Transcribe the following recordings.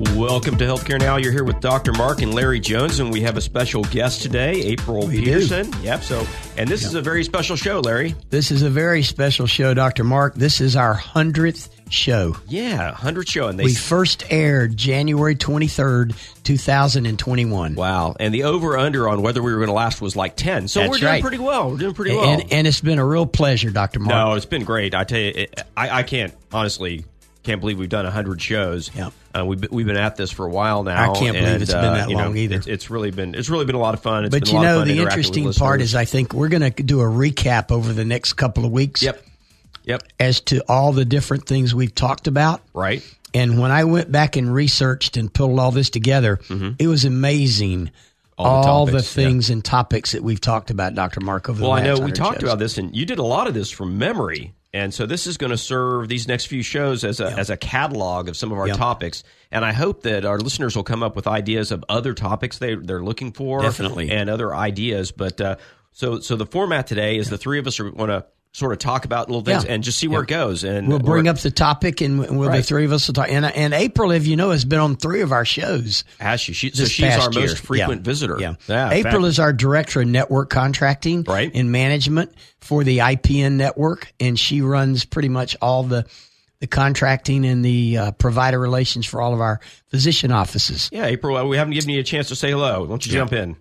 Welcome to Healthcare Now. You're here with Dr. Mark and Larry Jones, and we have a special guest today, April We do. Peterson. Yep. So, and this is a very special show, Larry. This is a very special show, Dr. Mark. This is our 100th show. Yeah, hundred show, and they We first aired January 23rd, 2021. wow, and the over under on whether we were going to last was like ten. So That's we're doing right. pretty well. We're doing pretty well. And, and it's been a real pleasure, Dr. Mark. no, it's been great. I tell you, it, I, I can't honestly can't believe we've done hundred shows. Yep. Uh, we've been- we've been at this for a while now. I can't believe and, it's been uh, that you know, long either. It's, it's really been it's really been a lot of fun. It's but been you a lot of know, the interesting part is I think we're going to do a recap over the next couple of weeks Yep. Yep. as to all the different things we've talked about. Right. And when I went back and researched and pulled all this together, it was amazing. Mm-hmm. All the All the, topics, yeah. things and topics that we've talked about, Dr. Mark, over Well, the I know we talked shows. about this, and you did a lot of this from memory, and so this is going to serve these next few shows as a as a catalog of some of our topics. And I hope that our listeners will come up with ideas of other topics they they're looking for, Definitely. and other ideas. But uh, so so the format today is the three of us are want to sort of talk about little things Yeah. and just see where it goes. And We'll bring up the topic, and we'll the three of us will talk. And, and April, if you know, has been on three of our shows. Has she? she so she's our year. most frequent Yeah. visitor. Yeah. April is our director of network contracting Right. and management for the IPN network, and she runs pretty much all the the contracting and the uh, provider relations for all of our physician offices. Yeah, April. uh, We haven't given you a chance to say hello. Why don't you jump in?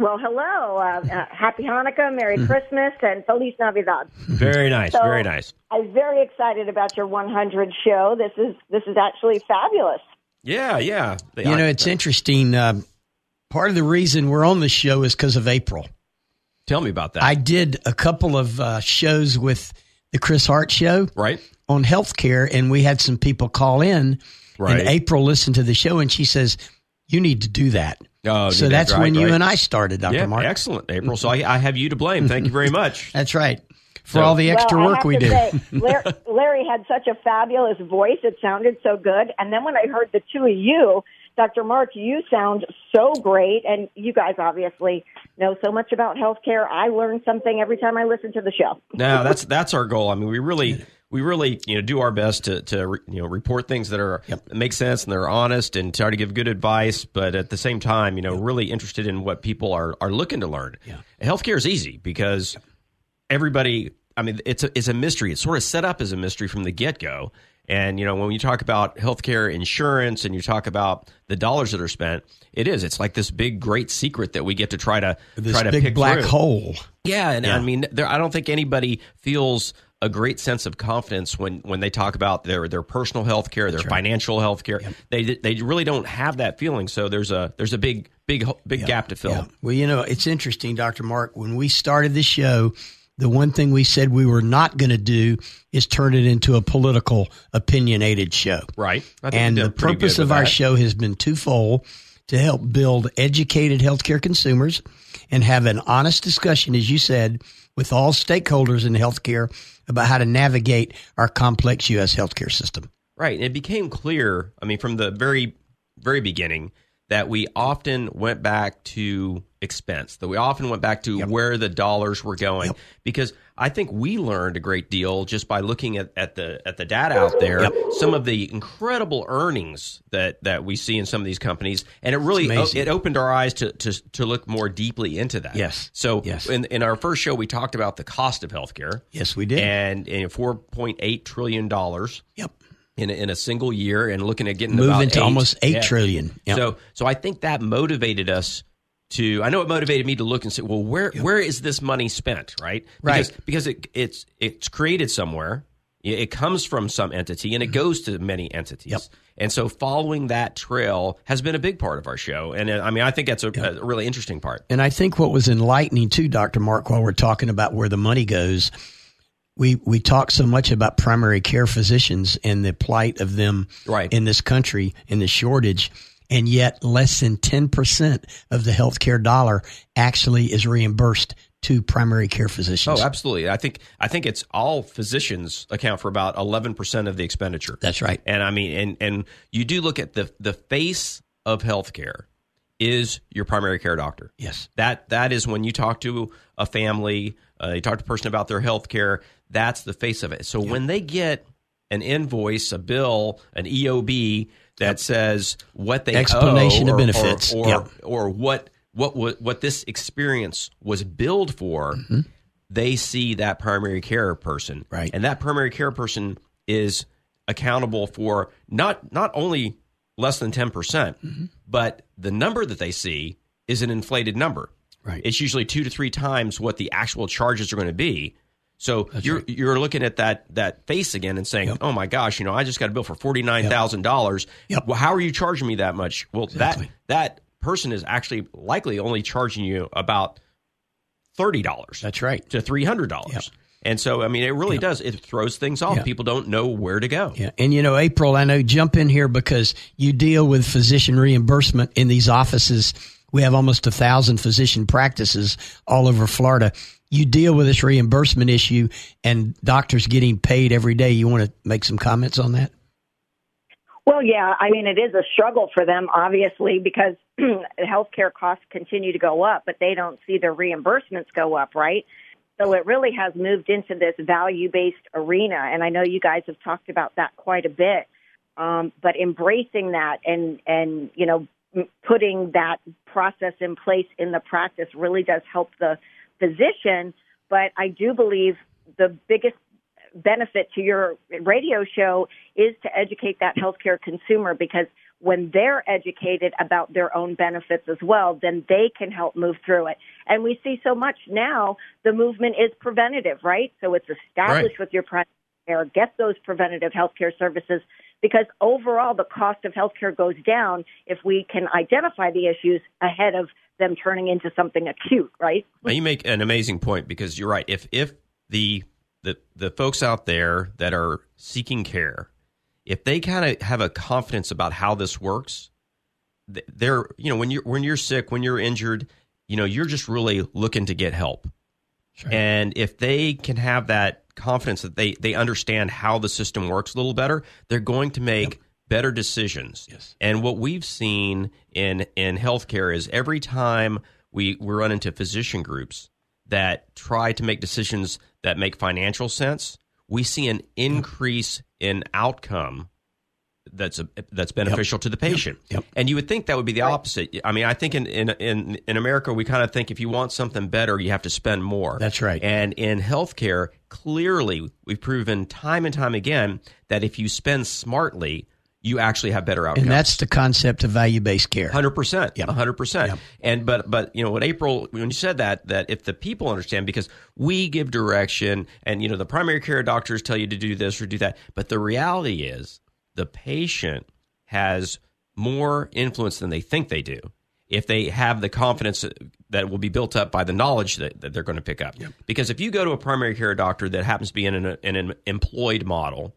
Well, hello. Uh, uh, happy Hanukkah, Merry Christmas, and Feliz Navidad. Very nice. So- very nice. I'm very excited about your 100 show. This is this is actually fabulous. Yeah, yeah. They- You know, I- it's interesting. Uh, part of the reason we're on the show is because of April. Tell me about that. I did a couple of uh, shows with the Chris Hart show right. on healthcare, and we had some people call in. Right. And April listened to the show, and she says, "You need to do that." Oh, so that's right, when you and I started, Doctor Yeah, Mark. excellent, April. So I, I have you to blame. Thank you very much. That's right for So- all the extra well, I work have we to do. Say, Larry, Larry had such a fabulous voice. It sounded so good. And then when I heard the two of you, Dr. Mark, you sound so great. And you guys obviously know so much about healthcare. I learn something every time I listen to the show. No, that's that's our goal. I mean, we really we really you know do our best to to re- you know report things that are that make sense and they're honest and try to give good advice, but at the same time, you know, really interested in what people are are looking to learn. Yeah. Healthcare is easy because everybody. I mean, it's a it's a mystery. It's sort of set up as a mystery from the get go. And you know, when you talk about healthcare insurance and you talk about the dollars that are spent, it is. It's like this big, great secret that we get to try to This try to big pick black through. hole. Yeah, and I mean, there, I don't think anybody feels a great sense of confidence when, when they talk about their their personal health care, their financial health care. They they really don't have that feeling. So there's a there's a big big big gap to fill. Yeah. Well, you know, it's interesting, Dr. Mark. When we started the show, the one thing we said we were not going to do is turn it into a political, opinionated show. Right. And the purpose of our that. show has been twofold to help build educated healthcare consumers and have an honest discussion, as you said, with all stakeholders in healthcare about how to navigate our complex U.S. healthcare system. Right. And it became clear, I mean, from the very, very beginning, that we often went back to expense, that we often went back to where the dollars were going. Because I think we learned a great deal just by looking at, at the at the data out there, some of the incredible earnings that, that we see in some of these companies. And it really it opened our eyes to, to to look more deeply into that. Yes. So Yes. in, in our first show we talked about the cost of healthcare. Yes, we did. And, and four point eight trillion dollars Yep. in a, in a single year and looking at getting Moving about to eight. almost eight Yeah. trillion. Yep. So so I think that motivated us to I know it motivated me to look and say, well, where where is this money spent, right? Right. Because, because it, it's it's created somewhere. It comes from some entity and it goes to many entities. Yep. And so following that trail has been a big part of our show. And uh, I mean, I think that's a, a really interesting part. And I think what was enlightening too, Dr. Mark, while we're talking about where the money goes, we we talk so much about primary care physicians and the plight of them Right. in this country and the shortage. And yet less than 10% of the healthcare dollar actually is reimbursed to primary care physicians. Oh, absolutely. I think I think it's all physicians account for about eleven percent of the expenditure. That's right. And I mean, and and you do look at the the face of healthcare is your primary care doctor. Yes. That that is when you talk to a family, uh, you talk to a person about their health care. That's the face of it. So when they get an invoice, a bill, an EOB that says what they Explanation owe of or- benefits. or, or, Yep. or what what what this experience was billed for, mm-hmm. they see that primary care person, Right. And that primary care person is accountable for not not only less than ten percent, mm-hmm. but the number that they see is an inflated number. Right. It's usually two to three times what the actual charges are going to be. So you're you're looking at that that face again and saying, "Oh my gosh, you know, I just got a bill for forty nine thousand dollars. Yep. Well, how are you charging me that much? Well, Exactly. that that person is actually likely only charging you about thirty dollars That's right. to three hundred dollars. Yep. And so, I mean, it really does. It throws things off. Yeah. People don't know where to go. Yeah. And you know, April, I know jump in here because you deal with physician reimbursement in these offices. We have almost a thousand physician practices all over Florida. You deal with this reimbursement issue and doctors getting paid every day. You want to make some comments on that? Well, yeah, I mean, it is a struggle for them, obviously, because healthcare costs continue to go up, but they don't see their reimbursements go up, right? So it really has moved into this value based arena. And I know you guys have talked about that quite a bit. Um, but embracing that and, and, you know, putting that process in place in the practice really does help the physician. But I do believe the biggest benefit to your radio show is to educate that healthcare consumer because when they're educated about their own benefits as well, then they can help move through it. And we see so much now, the movement is preventative, right? So it's established with your primary care, get those preventative healthcare services because overall the cost of healthcare goes down if we can identify the issues ahead of them turning into something acute, right? Now, you make an amazing point because you're right. If if the the the folks out there that are seeking care, if they kind of have a confidence about how this works, they're you know when you're when you're sick, when you're injured, you know you're just really looking to get help. And if they can have that confidence that they they understand how the system works a little better, they're going to make better decisions. Yes. And what we've seen in in healthcare is every time we we run into physician groups that try to make decisions that make financial sense, we see an increase in outcome that's a, that's beneficial to the patient. Yep. And you would think that would be the opposite. I mean, I think in in in, in America we kind of think if you want something better, you have to spend more. That's right. And in healthcare, clearly we've proven time and time again that if you spend smartly, you actually have better outcomes. And that's the concept of value based care. Hundred percent, Yep. hundred percent. Yep. And but but you know what April when you said that that if the people understand because we give direction and you know the primary care doctors tell you to do this or do that, but the reality is the patient has more influence than they think they do if they have the confidence that will be built up by the knowledge that, that they're going to pick up. Because if you go to a primary care doctor that happens to be in an, in an employed model,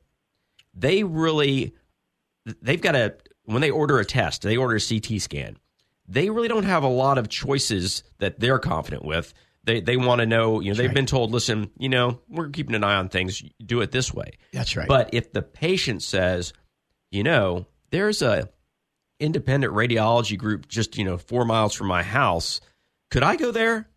they really they've got a when they order a test, they order a CT scan. They really don't have a lot of choices that they're confident with. They they want to know, you know, they've been told, listen, you know, we're keeping an eye on things. Do it this way. That's right. But if the patient says, you know, there's a independent radiology group just you know four miles from my house, could I go there?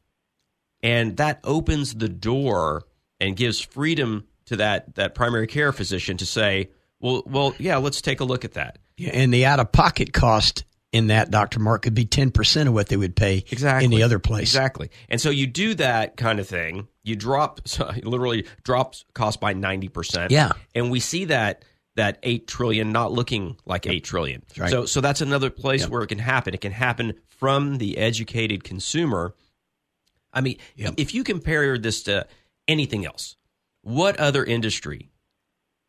And that opens the door and gives freedom to that that primary care physician to say, well, well, yeah, let's take a look at that. Yeah, and the out of pocket cost in that, Dr. Mark, could be 10% of what they would pay in the other place. Exactly. And so you do that kind of thing. You drop, so literally drops cost by 90%. Yeah. And we see that that 8 trillion not looking like 8 trillion. right. So so that's another place where it can happen. It can happen from the educated consumer. I mean, yep. if you compare this to anything else, what other industry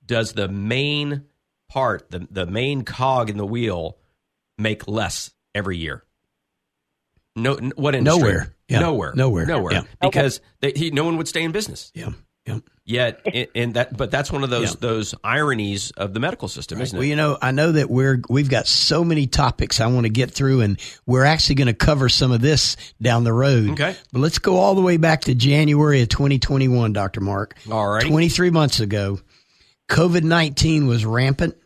does the main part, the, the main cog in the wheel, make less every year? No, what industry? Nowhere. Yeah. Nowhere. Nowhere. Nowhere. Yeah. Because they, he, no one would stay in business. Yeah. Yeah. Yet, and that, but that's one of those Yeah. those ironies of the medical system, isn't it? Well, you know, I know that we're we've got so many topics I want to get through, and we're actually going to cover some of this down the road. Okay. But let's go all the way back to January of 2021, Doctor Mark. All right. 23 months ago, COVID 19 was rampant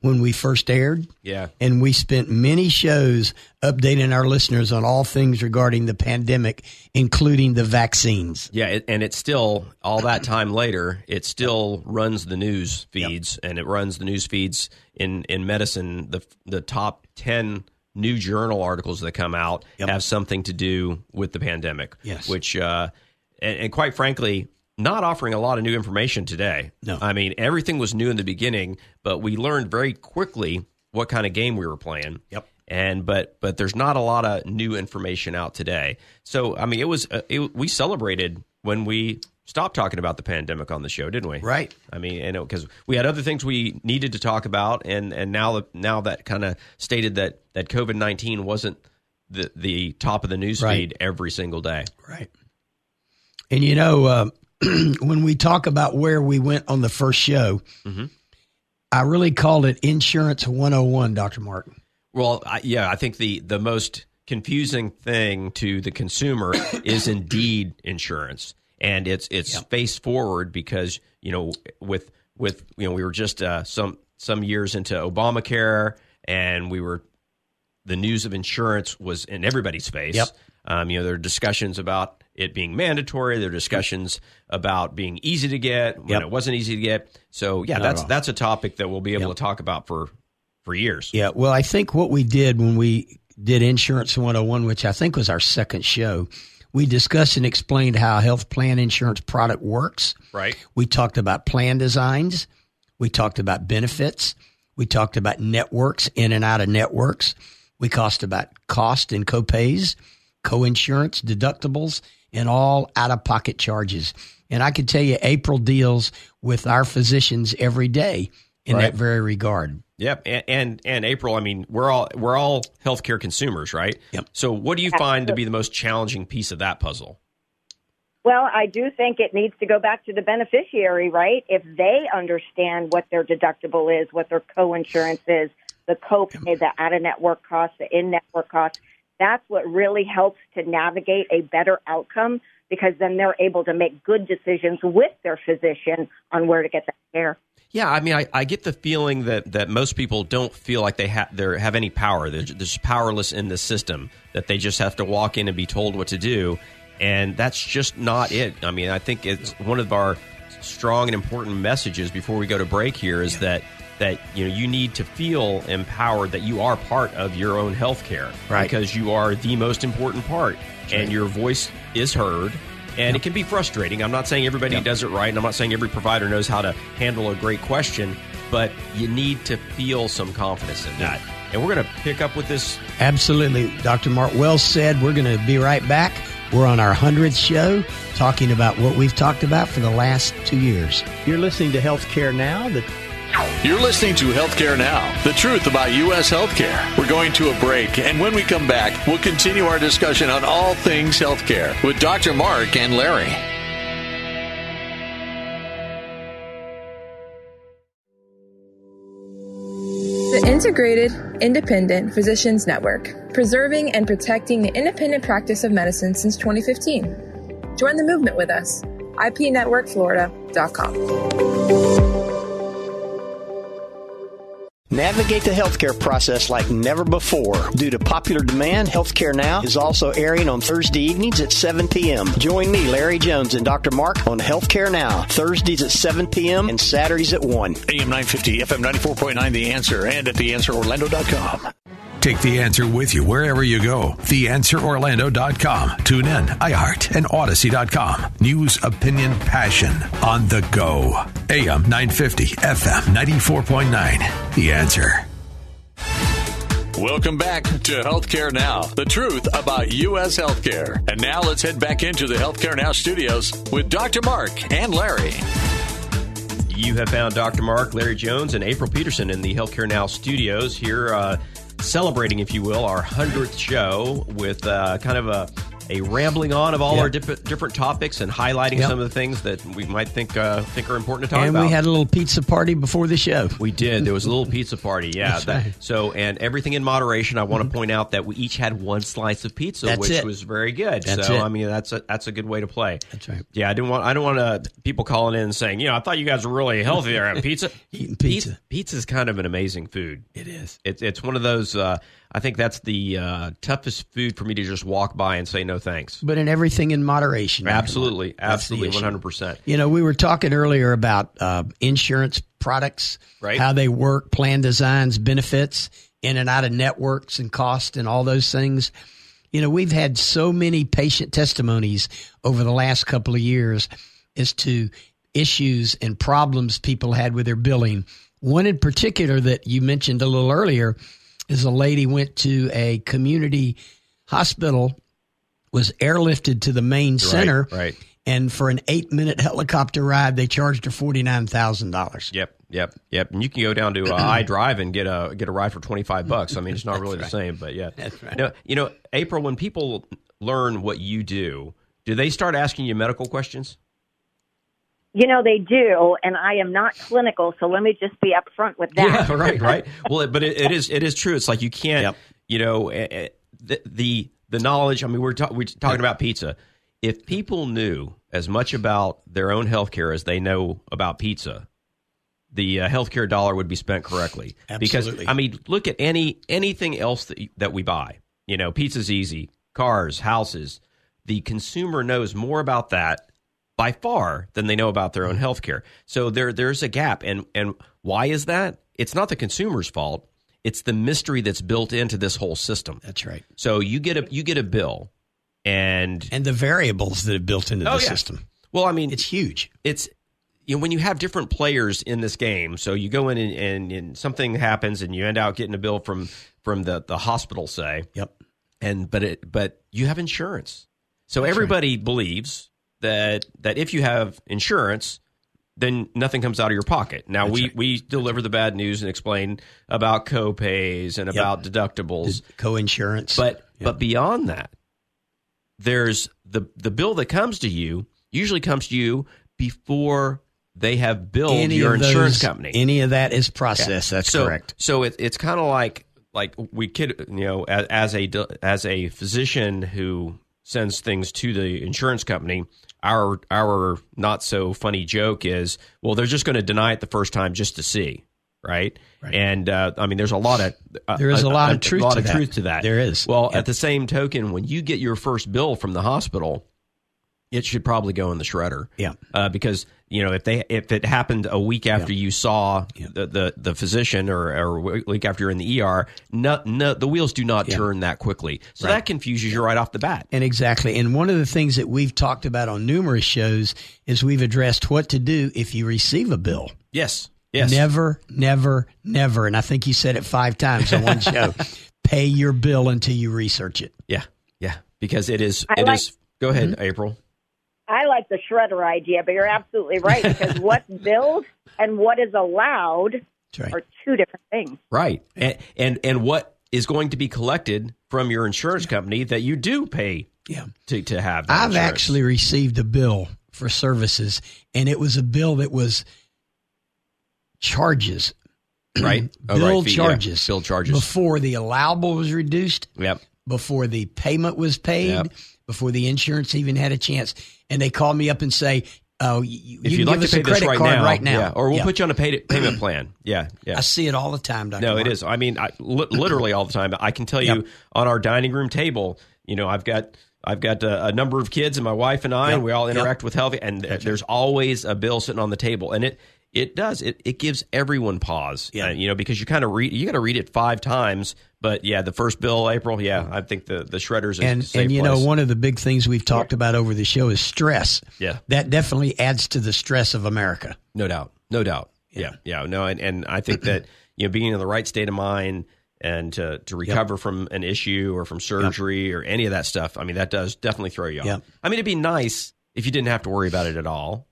when we first aired. Yeah. And we spent many shows updating our listeners on all things regarding the pandemic, including the vaccines. Yeah, it, and it's still all that time later. It still runs the news feeds, and it runs the news feeds in in medicine. The the top ten new journal articles that come out Yep. have something to do with the pandemic. Yes. which uh, and, and quite frankly. Not offering a lot of new information today. No. I mean everything was new in the beginning, but we learned very quickly what kind of game we were playing. Yep. and but but there's not a lot of new information out today. So I mean, it was uh, it, we celebrated when we stopped talking about the pandemic on the show, didn't we? Right. I mean, and because we had other things we needed to talk about, and and now now that kind of stated that that COVID nineteen wasn't the the top of the news Right. feed every single day. Right. And you know, uh, when we talk about where we went on the first show, I really called it Insurance 101, Dr. Mark. Well, I, yeah, I think the the most confusing thing to the consumer is indeed insurance, and it's it's face forward because you know with with you know we were just uh, some some years into Obamacare, and we were the news of insurance was in everybody's face. Yep. Um, you know, there are discussions about it being mandatory. There are discussions about being easy to get when Yep. it wasn't easy to get. So yeah, Not that's that's a topic that we'll be able Yep. to talk about for for years. Yeah, well, I think what we did when we did Insurance 101, which I think was our second show, we discussed and explained how a health plan insurance product works. Right. We talked about plan designs. We talked about benefits. We talked about networks, in and out of networks. We talked about cost and copays, co-insurance, deductibles, and all out-of-pocket charges. And I can tell you, April deals with our physicians every day in Right. that very regard. Yep, and, and and April. I mean, we're all we're all healthcare consumers, right? Yep. So, what do you find to be the most challenging piece of that puzzle? Well, I do think it needs to go back to the beneficiary, right? If they understand what their deductible is, what their co-insurance is, the copay, the out-of-network costs, the in-network costs, that's what really helps to navigate a better outcome because then they're able to make good decisions with their physician on where to get that care. Yeah, I mean, I, I get the feeling that, that most people don't feel like they have they have any power. They're, they're just powerless in the system. That they just have to walk in and be told what to do, and that's just not it. I mean, I think it's one of our strong and important messages before we go to break here is that that you know you need to feel empowered that you are part of your own healthcare Right. because you are the most important part and your voice is heard and it can be frustrating i'm not saying everybody does it right and i'm not saying every provider knows how to handle a great question but you need to feel some confidence in that and we're going to pick up with this Absolutely. Dr. Mark, well said. We're going to be right back. We're on our 100th show talking about what we've talked about for the last two years. You're listening to Healthcare Now. The You're listening to Healthcare Now, the truth about U.S. healthcare. We're going to a break, and when we come back, we'll continue our discussion on all things healthcare with Dr. Mark and Larry. The Integrated Independent Physicians Network, preserving and protecting the independent practice of medicine since 2015. Join the movement with us. IPNetworkFlorida.com. Navigate the healthcare process like never before. Due to popular demand, Healthcare Now is also airing on Thursday evenings at 7 p.m. Join me, Larry Jones, and Dr. Mark on Healthcare Now, Thursdays at 7 p.m. and Saturdays at 1. AM 950, FM 94.9, The Answer, and at TheAnswerOrlando.com. Take the answer with you wherever you go. TheAnswerOrlando.com. Tune in, iHeart, and Audacy.com. News, opinion, passion on the go. AM 950, FM 94.9. The answer. Welcome back to Healthcare Now, the truth about U.S. healthcare. And now let's head back into the Healthcare Now studios with Dr. Mark and Larry. You have found Dr. Mark, Larry Jones, and April Peterson in the Healthcare Now studios here, uh, celebrating, if you will, our 100th show with uh, kind of a a rambling on of all yep. our different different topics and highlighting yep. some of the things that we might think uh, think are important to talk and about. And we had a little pizza party before the show. We did. There was a little pizza party. Yeah. That, right. So and everything in moderation. I want to mm-hmm. point out that we each had one slice of pizza, that's which it. was very good. That's so it. I mean that's a that's a good way to play. That's right. Yeah. I didn't want I don't want uh, people calling in and saying, you know, I thought you guys were really healthy there at pizza. Eating pizza. Pizza is kind of an amazing food. It is. It's it's one of those. Uh, I think that's the uh, toughest food for me to just walk by and say no thanks. But in everything in moderation. Absolutely, absolutely, one hundred percent. You know, we were talking earlier about uh, insurance products, right? How they work, plan designs, benefits, in and out of networks, and cost, and all those things. You know, we've had so many patient testimonies over the last couple of years as to issues and problems people had with their billing. One in particular that you mentioned a little earlier is a lady went to a community hospital, was airlifted to the main center, right, right. and for an eight minute helicopter ride, they charged her forty nine thousand dollars. Yep, yep, yep. And you can go down to uh, Drive and get a get a ride for twenty five bucks. I mean, it's not really right. the same, but yeah, that's right. Know, you know, April, when people learn what you do, do they start asking you medical questions? You know they do, and I am not clinical, so let me just be upfront with that. Yeah, right, right. Well, but it, it is it is true. It's like you can't, yep. you know, eh, eh, the, the the knowledge. I mean, we're ta- we're talking about pizza. If people knew as much about their own healthcare as they know about pizza, the uh, healthcare dollar would be spent correctly. Absolutely. Because I mean, look at any anything else that that we buy. You know, pizza's easy. Cars, houses. The consumer knows more about that by far than they know about their own health care. So there there's a gap. And and why is that? It's not the consumer's fault. It's the mystery that's built into this whole system. That's right. So you get a you get a bill and and the variables that are built into oh, the yeah. system. Well, I mean, it's huge. It's you know when you have different players in this game. So you go in and, and, and something happens and you end out getting a bill from from the the hospital, say. Yep. And but it but you have insurance. So That's everybody right. believes that that if you have insurance, then nothing comes out of your pocket. Now we right. we deliver the bad news and explain about co-pays and yep. about deductibles, co-insurance. But yep. but beyond that, there's the the bill that comes to you usually comes to you before they have billed any your insurance company. Any of that is processed. Yeah. That's so, correct. So it, it's kind of like like we kid you know as, as a as a physician who sends things to the insurance company our our not so funny joke is, well, they're just going to deny it the first time just to see, right? right. And uh, I mean, there's a lot of uh, there is a, a lot of truth, a lot to of that. truth to that. There is. Well, at the same token, when you get your first bill from the hospital, it should probably go in the shredder. Yeah, uh, because you know if they if it happened a week after yeah. you saw yeah. the, the the physician or, or a week after you're in the ER, no, no, the wheels do not yeah. turn that quickly. So right. that confuses you right off the bat. And exactly. And one of the things that we've talked about on numerous shows is we've addressed what to do if you receive a bill. Yes. Yes. Never, never, never. And I think you said it five times on one show. Pay your bill until you research it. Yeah. Yeah. Because it is. I it like- is. Go ahead, mm-hmm. April. I like the shredder idea, but you're absolutely right because what's billed and what is allowed right. are two different things. Right. And, and and what is going to be collected from your insurance company that you do pay yeah. to, to have I've insurance. actually received a bill for services and it was a bill that was charges. Oh, right. bill oh, right. Fee, charges. Yeah. Bill charges. Before the allowable was reduced. Yep. Before the payment was paid. Yep. Before the insurance even had a chance and they call me up and say, "Oh, you, if you you'd can like to pay a this credit right card now, right now, yeah, or we'll yeah. put you on a pay, payment plan." Yeah, yeah. I see it all the time, Doctor. No, Mark. it is. I mean, I, li- literally all the time. I can tell you on our dining room table. You know, I've got I've got a, a number of kids, and my wife and I, Yep. and we all Yep. interact with healthy. And there's always a bill sitting on the table, and it it does it it gives everyone pause. Yeah. Uh, you know, because you kind of read you got to read it five times. But yeah, the first bill, April. Yeah, I think the the shredders and and you know one of the big things we've talked about over the show is stress. Yeah. that definitely adds to the stress of America. No doubt. No doubt. Yeah. Yeah. No, and, and I think that, you know, being in the right state of mind, and to, to recover yep. from an issue or from surgery yep. or any of that stuff. I mean, that does definitely throw you off. Yep. I mean, it'd be nice if you didn't have to worry about it at all,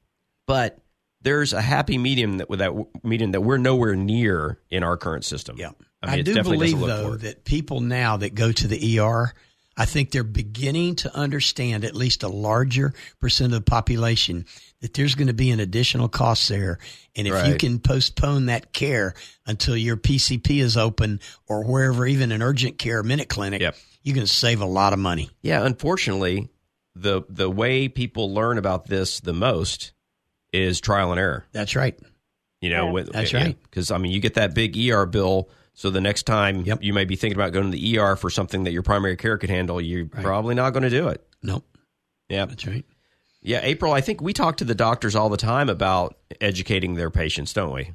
but there's a happy medium that with that medium that we're nowhere near in our current system. Yeah, I, mean, I do believe though that people now that go to the ER, I think they're beginning to understand at least a larger percent of the population that there's going to be an additional cost there. And if right. you can postpone that care until your PCP is open or wherever, even an urgent care minute clinic, yep. you can save a lot of money. Yeah, unfortunately, the the way people learn about this the most is trial and error. That's right. You know, yeah. with, that's right. Because I mean, you get that big ER bill. So the next time yep. you may be thinking about going to the ER for something that your primary care could handle, you're right. probably not going to do it. Nope. Yeah, that's right. Yeah, April. I think we talk to the doctors all the time about educating their patients, don't we?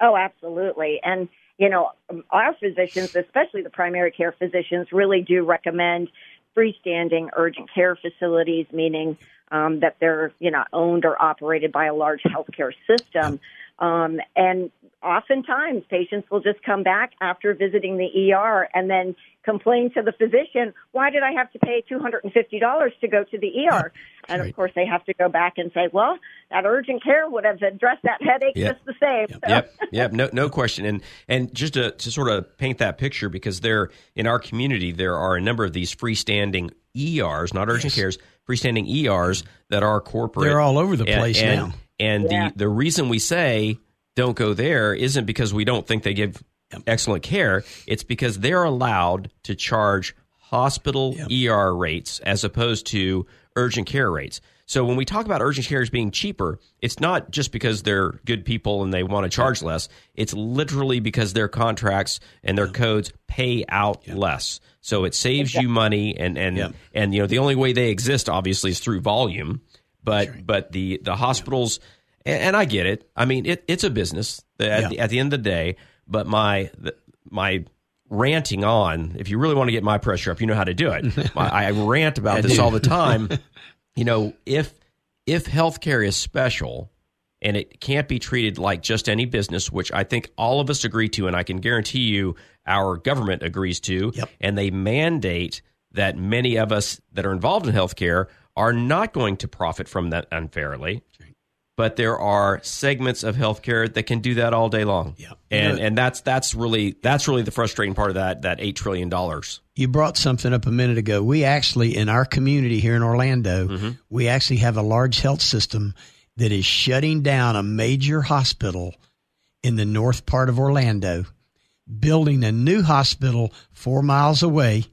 Oh, absolutely. And you know, our physicians, especially the primary care physicians, really do recommend freestanding urgent care facilities, meaning um, that they're you know owned or operated by a large healthcare system. Um, and oftentimes patients will just come back after visiting the ER and then complain to the physician, why did I have to pay $250 to go to the ER? And of course, they have to go back and say, well, that urgent care would have addressed that headache yep. just the same. Yep, so. yep, yep, no, no question. And and just to, to sort of paint that picture, because there in our community there are a number of these freestanding ERs, not urgent yes. cares, freestanding ERs that are corporate. They're all over the place and, now. And yeah. the, the reason we say don't go there isn't because we don't think they give excellent care. It's because they're allowed to charge hospital yep. ER rates as opposed to urgent care rates. So when we talk about urgent care as being cheaper, it's not just because they're good people and they want to charge less. It's literally because their contracts and their codes pay out less. So it saves you money and and and you know the only way they exist obviously is through volume. But right. but the the hospitals and, and, I get it. I mean it, it's a business at, yeah. the, at the end of the day. But my the, my ranting on, if you really want to get my pressure up, you know how to do it. I, I rant about this all the time. You know, if if healthcare is special and it can't be treated like just any business, which I think all of us agree to, and I can guarantee you our government agrees to, yep. and they mandate that many of us that are involved in healthcare are not going to profit from that unfairly. But there are segments of healthcare that can do that all day long. Yeah. And and that's that's really that's really the frustrating part of that that eight trillion dollars. You brought something up a minute ago. We actually in our community here in Orlando, mm-hmm. we actually have a large health system that is shutting down a major hospital in the north part of Orlando, building a new hospital four miles away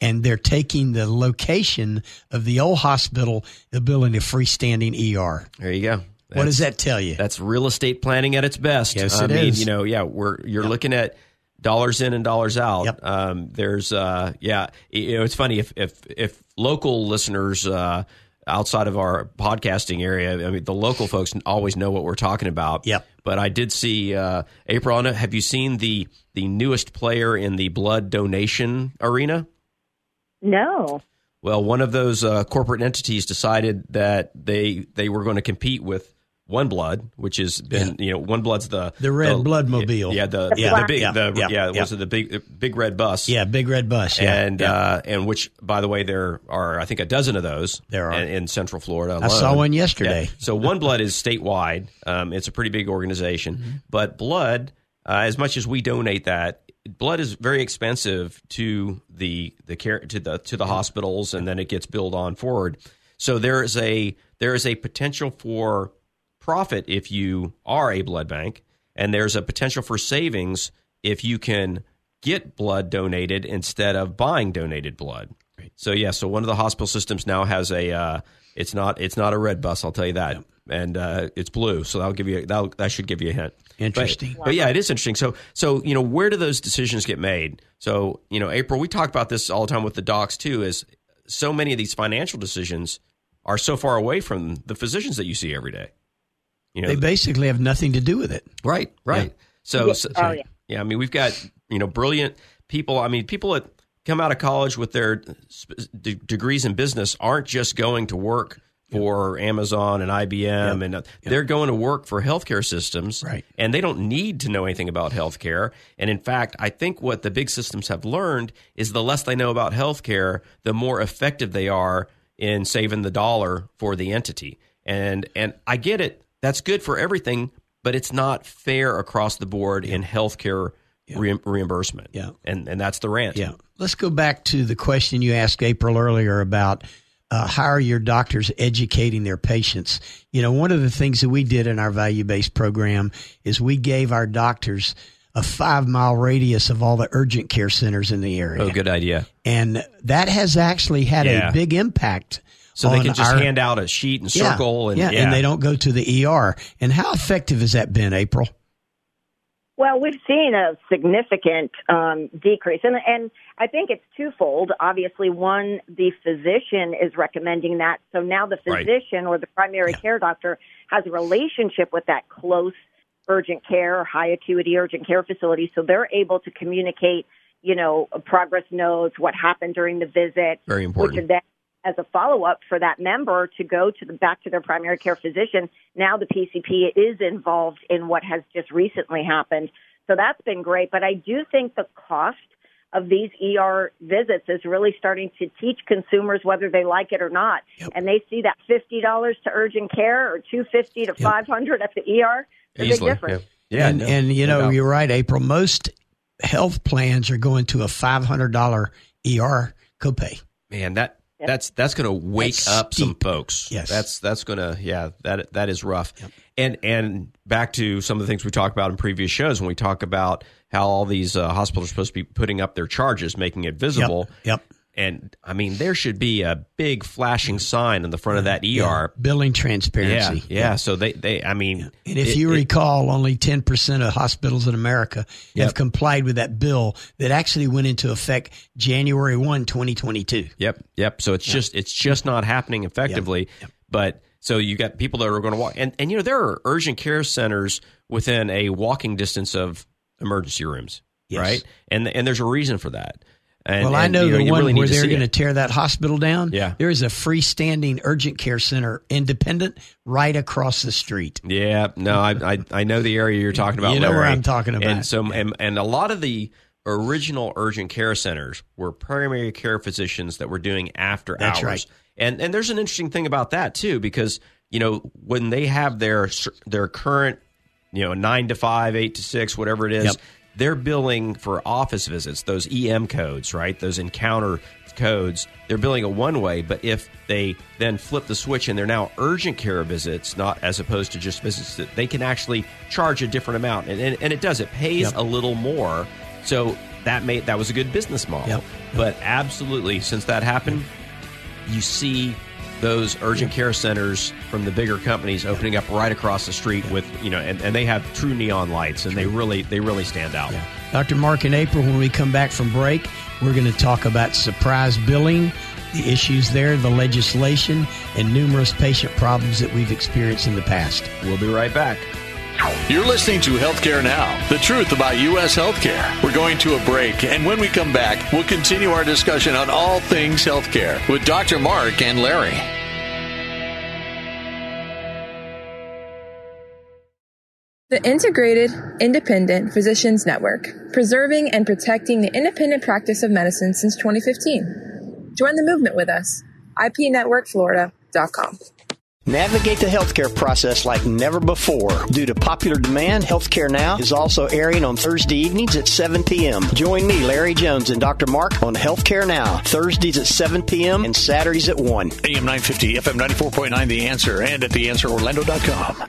and they're taking the location of the old hospital, they're building a freestanding ER. There you go. That's, what does that tell you? That's real estate planning at its best. Yes, I it mean, is. You know, yeah, we're you're yep. looking at dollars in and dollars out. Yep. Um, there's, uh, yeah, you know, it's funny if if if local listeners. Uh, outside of our podcasting area, I mean, the local folks always know what we're talking about. Yep. But I did see uh, April. Have you seen the the newest player in the blood donation arena? No. Well, one of those uh, corporate entities decided that they they were going to compete with one Blood, which has been yeah. you know One Blood's the the red the, blood mobile. Yeah, the yeah. the big yeah, the, yeah, yeah, was it the big big red bus? Yeah, big red bus. Yeah, and uh, and which by the way there are I think a dozen of those. There are in, in Central Florida. Alone. I saw one yesterday. So One Blood is statewide. Um, it's a pretty big organization, mm-hmm. but Blood, uh, as much as we donate that, blood is very expensive to the the care to the to the hospitals, and then it gets billed on forward. So there is a there is a potential for profit if you are a blood bank, and there's a potential for savings if you can get blood donated instead of buying donated blood. So yeah, so one of the hospital systems now has a uh, it's not it's not a red bus, I'll tell you that, and uh, it's blue. So that'll give you that that should give you a hint. Interesting. But, but, yeah, it is interesting. So so you know where do those decisions get made? So you know, April, we talk about this all the time with the docs too. Is so many of these financial decisions are so far away from the physicians that you see every day. You know, they basically have nothing to do with it. Right. Right. Yeah. So, yeah. so oh, yeah. yeah. I mean, we've got you know brilliant people. I mean, people that come out of college with their d- degrees in business aren't just going to work for Amazon and IBM, yep. and uh, yep. they're going to work for healthcare systems, right? And they don't need to know anything about healthcare. And in fact, I think what the big systems have learned is the less they know about healthcare, the more effective they are in saving the dollar for the entity. And and I get it. That's good for everything, but it's not fair across the board in healthcare yeah. re- reimbursement. Yeah, and and that's the rant. Yeah. Let's go back to the question you asked April earlier about uh, how are your doctors educating their patients? You know, one of the things that we did in our value based program is we gave our doctors a five mile radius of all the urgent care centers in the area. Oh, good idea. And that has actually had yeah. a big impact. So they can just our, hand out a sheet and circle, yeah, and yeah, yeah, and they don't go to the ER. And how effective has that been, April? Well, we've seen a significant um, decrease, and and I think it's twofold. Obviously, one, the physician is recommending that, so now the physician right. or the primary yeah. care doctor has a relationship with that close urgent care or high acuity urgent care facility, so they're able to communicate, you know, progress notes, what happened during the visit, very important, which then as a follow up for that member to go to the back to their primary care physician. Now the PCP is involved in what has just recently happened. So that's been great. But I do think the cost of these ER visits is really starting to teach consumers whether they like it or not. Yep. And they see that fifty dollars to urgent care or two fifty to yep. five hundred at the ER. There's a big difference. Yeah, yeah and, no, and you know, no you're right, April. Most health plans are going to a five hundred dollar ER copay. Man, that that's that's going to wake that's up steep. some folks. Yes, that's that's going to yeah that that is rough. Yep. And and back to some of the things we talked about in previous shows when we talk about how all these uh, hospitals are supposed to be putting up their charges, making it visible. Yep. yep. And I mean, there should be a big flashing sign in the front of that ER. Yeah. Billing transparency. Yeah, yeah. So they, they, I mean, and if it, you recall, it, only ten percent of hospitals in America yep. have complied with that bill that actually went into effect January 1, 2022. Yep, yep. So it's yep. just it's just not happening effectively. Yep. But so you got people that are going to walk, and and you know there are urgent care centers within a walking distance of emergency rooms, yes. right? And and there's a reason for that. And, well, and, I know you the know, one really where they're going to tear that hospital down. Yeah. There is a freestanding urgent care center, independent, right across the street. Yeah. No, I I, I know the area you're talking about. you know Larry. where I'm talking about. And so, and, and a lot of the original urgent care centers were primary care physicians that were doing after That's hours. Right. And and there's an interesting thing about that too, because you know when they have their their current, you know, nine to five, eight to six, whatever it is. Yep they're billing for office visits, those EM codes, right? Those encounter codes. They're billing a one way, but if they then flip the switch and they're now urgent care visits, not as opposed to just visits, that they can actually charge a different amount, and, and, and it does. It pays yep. a little more, so that made that was a good business model. Yep. But absolutely, since that happened, you see those urgent care centers from the bigger companies opening up right across the street with you know and, and they have true neon lights and they really they really stand out. Yeah. dr mark and april when we come back from break we're going to talk about surprise billing the issues there the legislation and numerous patient problems that we've experienced in the past. We'll be right back you're listening to Healthcare Now, the truth about U.S. healthcare. We're going to a break, and when we come back, we'll continue our discussion on all things healthcare with Dr. Mark and Larry. The Integrated Independent Physicians Network, preserving and protecting the independent practice of medicine since 2015. Join the movement with us. IPNetworkFlorida.com. Navigate the healthcare process like never before. Due to popular demand, Healthcare Now is also airing on Thursday evenings at 7 p.m. Join me, Larry Jones, and Dr. Mark on Healthcare Now, Thursdays at 7 p.m. and Saturdays at 1. AM 950, FM 94.9, The Answer, and at TheAnswerOrlando.com.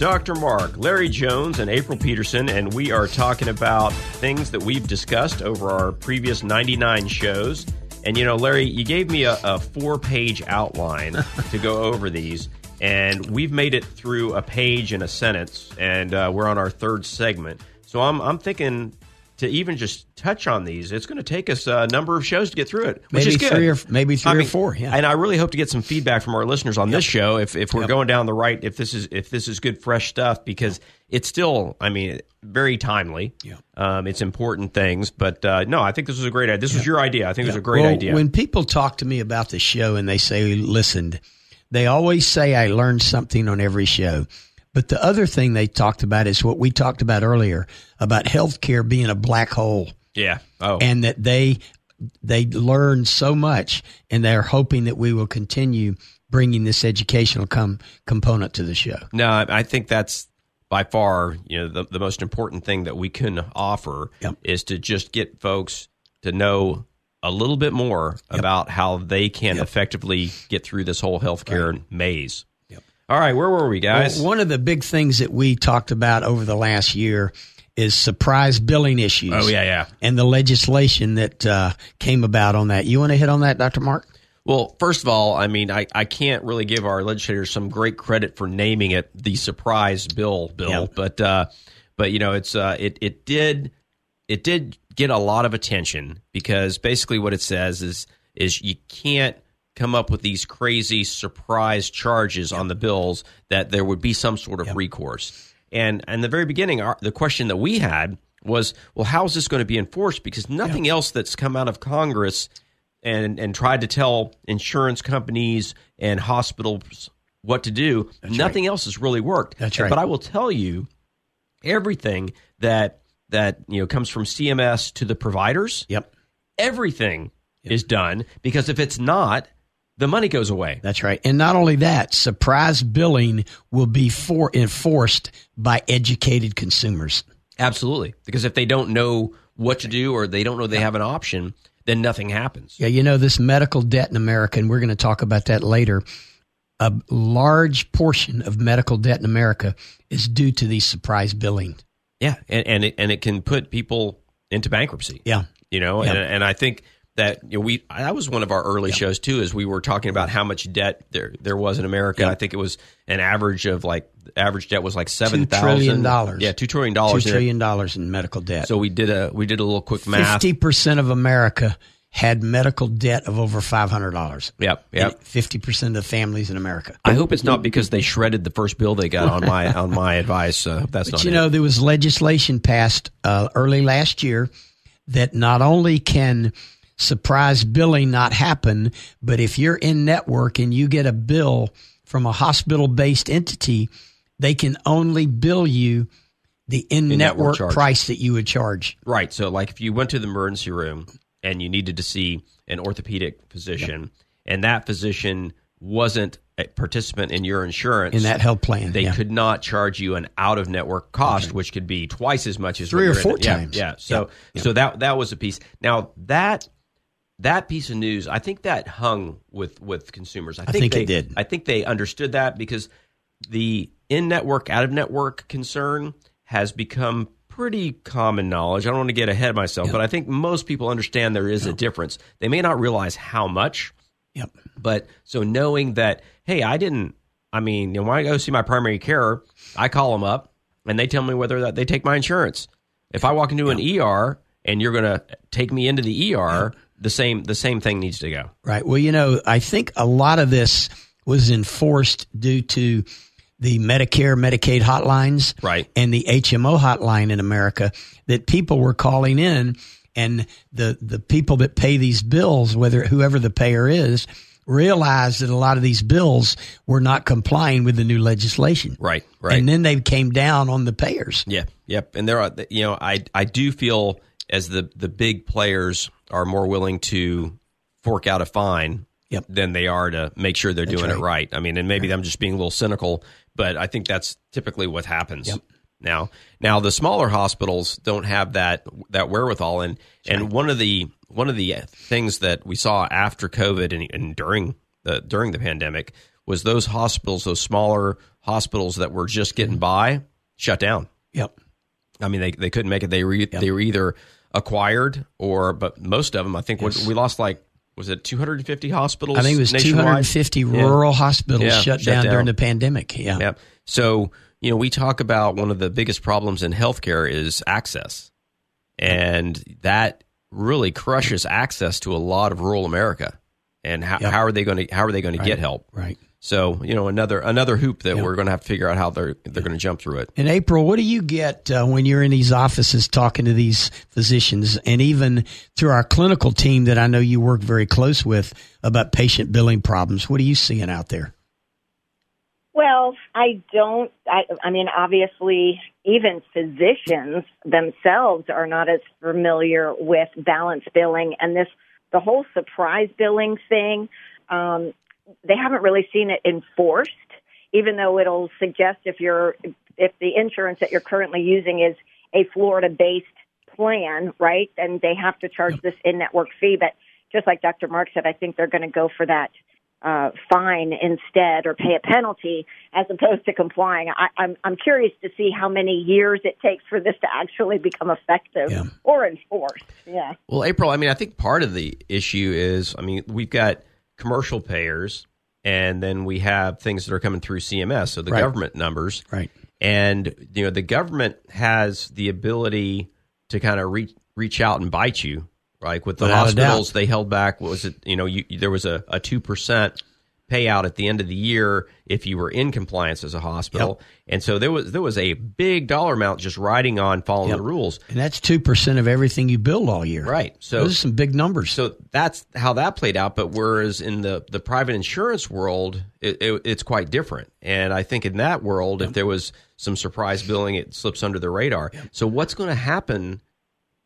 Dr. Mark, Larry Jones, and April Peterson, and we are talking about things that we've discussed over our previous 99 shows. And you know, Larry, you gave me a, a four page outline to go over these. and we've made it through a page and a sentence, and uh, we're on our third segment. So I'm I'm thinking to even just touch on these, it's going to take us a number of shows to get through it, which maybe is good. three or maybe three I or four. Yeah, and I really hope to get some feedback from our listeners on this show if, if we're Yep. going down the right if this is if this is good fresh stuff because it's still I mean very timely. Yeah. Um, it's important things, but uh, no, I think this was a great idea. This was your idea. I think it was a great well, idea. When people talk to me about the show and they say, listened, they always say I learned something on every show. But the other thing they talked about is what we talked about earlier about healthcare being a black hole yeah. Oh. and that they they learn so much and they're hoping that we will continue bringing this educational com- component to the show. No, I think that's by far you know the, the most important thing that we can offer Yep. is to just get folks to know a little bit more about how they can effectively get through this whole healthcare maze. Yep. All right, where were we, guys? Well, one of the big things that we talked about over the last year is surprise billing issues. oh yeah, yeah. and the legislation that uh, came about on that. You want to hit on that, Dr. Mark? Well, first of all, I mean, I, I can't really give our legislators some great credit for naming it the surprise bill bill, Yep. but uh, but you know, it's uh, it it did it did get a lot of attention because basically what it says is is you can't come up with these crazy surprise charges on the bills that there would be some sort of recourse. And and the very beginning, our, the question that we had was, well, how is this going to be enforced? Because nothing else that's come out of Congress and and tried to tell insurance companies and hospitals what to do. nothing else has really worked. That's right. But I will tell you, everything that that you know comes from CMS to the providers, Yep. everything is done because if it's not, the money goes away. That's right. And not only that, surprise billing will be for enforced by educated consumers. Absolutely, because if they don't know what to do or they don't know they have an option, then nothing happens. Yeah, you know, this medical debt in America, and we're going to talk about that later. A large portion of medical debt in America is due to these surprise billing. Yeah, and and it, and it can put people into bankruptcy. Yeah. you know, Yeah. and, and I think that you know, we that was one of our early shows too, as we were talking about how much debt there there was in America. I think it was an average of like average debt was like seven $2 trillion. Yeah, two trillion dollars. $2 trillion in medical debt. So we did a we did a little quick math. 50% of America had medical debt of over $500. Yep, yep. 50% of the families in America. I hope it's not because they shredded the first bill they got on my on my advice. Uh, that's But not you it. know, there was legislation passed uh, early last year that not only can surprise billing not happen, but if you're in network and you get a bill from a hospital based entity, they can only bill you the in In-network price that you would charge. Right. So, like, if you went to the emergency room and you needed to see an orthopedic physician, and that physician wasn't a participant in your insurance, In that health plan, they yeah. could not charge you an out of network cost, which could be twice as much as Three or four. Yeah, times. Yeah. So, Yeah, yeah. so that that was a piece. Now that that piece of news, I think that hung with with consumers. I think, think they it did. I think they understood that because the in network, out of network concern has become pretty common knowledge. I don't want to get ahead of myself, but I think most people understand there is a difference. They may not realize how much, Yep. but so knowing that, hey, I didn't, I mean, you know, when I go see my primary care, I call them up and they tell me whether that they take my insurance. If I walk into an ER and you're going to take me into the ER, the same the same thing needs to go. Right. Well, you know, I think a lot of this was enforced due to the Medicare, Medicaid hotlines, Right. and the HMO hotline in America that people were calling in, and the the people that pay these bills, whether whoever the payer is, realized that a lot of these bills were not complying with the new legislation. Right, right. And then they came down on the payers. Yeah, yep. And there are, you know, I I do feel as the the big players are more willing to fork out a fine Yep. than they are to make sure they're doing it right. right. I mean, and maybe I'm just being a little cynical, but I think that's typically what happens. Yep. Now, now the smaller hospitals don't have that that wherewithal, and and one of the one of the things that we saw after COVID and, and during the during the pandemic was those hospitals, those smaller hospitals that were just getting mm-hmm. by, shut down. Yep. I mean, they, they couldn't make it. They were e- they were either acquired or, but most of them, I think, what we lost like was it 250 hospitals? I think it was nationwide? 250 rural hospitals Yeah, shut, shut down, down. during the pandemic. Yeah. Yeah. So, you know, we talk about one of the biggest problems in healthcare is access. And that really crushes access to a lot of rural America. And how, Yep. how are they going to how are they going to get help? Right. So, you know, another another hoop that Yep. we're going to have to figure out how they're they're going to jump through it. In April, what do you get uh, when you're in these offices talking to these physicians and even through our clinical team that I know you work very close with about patient billing problems? What are you seeing out there? Well, I don't. I, I mean, obviously, even physicians themselves are not as familiar with balance billing and this the whole surprise billing thing. Um, they haven't really seen it enforced, even though it'll suggest if you're if the insurance that you're currently using is a Florida-based plan, right? Then they have to charge this in-network fee. But just like Dr. Mark said, I think they're going to go for that uh, fine instead or pay a penalty as opposed to complying. I, I'm I'm curious to see how many years it takes for this to actually become effective or enforced. Yeah. Well, April, I mean, I think part of the issue is, I mean, we've got commercial payers, and then we have things that are coming through CMS, so the Right. government numbers, Right. and you know, the government has the ability to kind of reach reach out and bite you. Like with the Without hospitals, they held back. What was it? You know, you, there was a two percent payout at the end of the year if you were in compliance as a hospital, and so there was there was a big dollar amount just riding on following Yep. the rules. And that's 2% of everything you build all year. Right. So Those are some big numbers. So that's how that played out. But whereas in the, the private insurance world, it, it, it's quite different. And I think in that world, if there was some surprise billing, it slips under the radar. So what's going to happen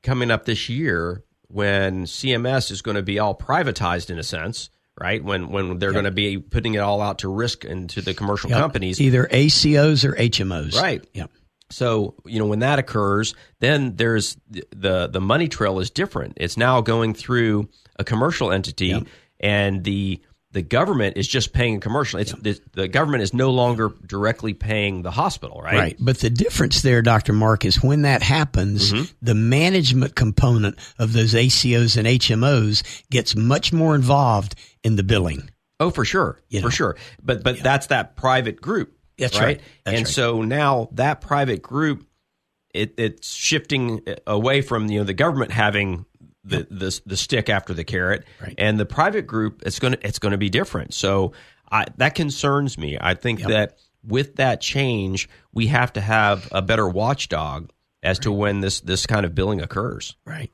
coming up this year when CMS is going to be all privatized in a sense? Right when when they're going to be putting it all out to risk into the commercial Yep. companies, Either ACOs or HMOs. Right. Yep. So you know when that occurs, then there's the the money trail is different. It's now going through a commercial entity, and the the government is just paying commercial. It's the, the government is no longer directly paying the hospital, right? Right. But the difference there, Dr. Mark, is when that happens, Mm-hmm. the management component of those ACOs and HMOs gets much more involved in the billing. Oh, for sure, for sure. But but that's that private group. That's right. right. That's and right. so now that private group, it, it's shifting away from you know the government having the the, the stick after the carrot, Right. and the private group it's going to it's going to be different. So I, that concerns me. I think that with that change, we have to have a better watchdog as to when this this kind of billing occurs. Right.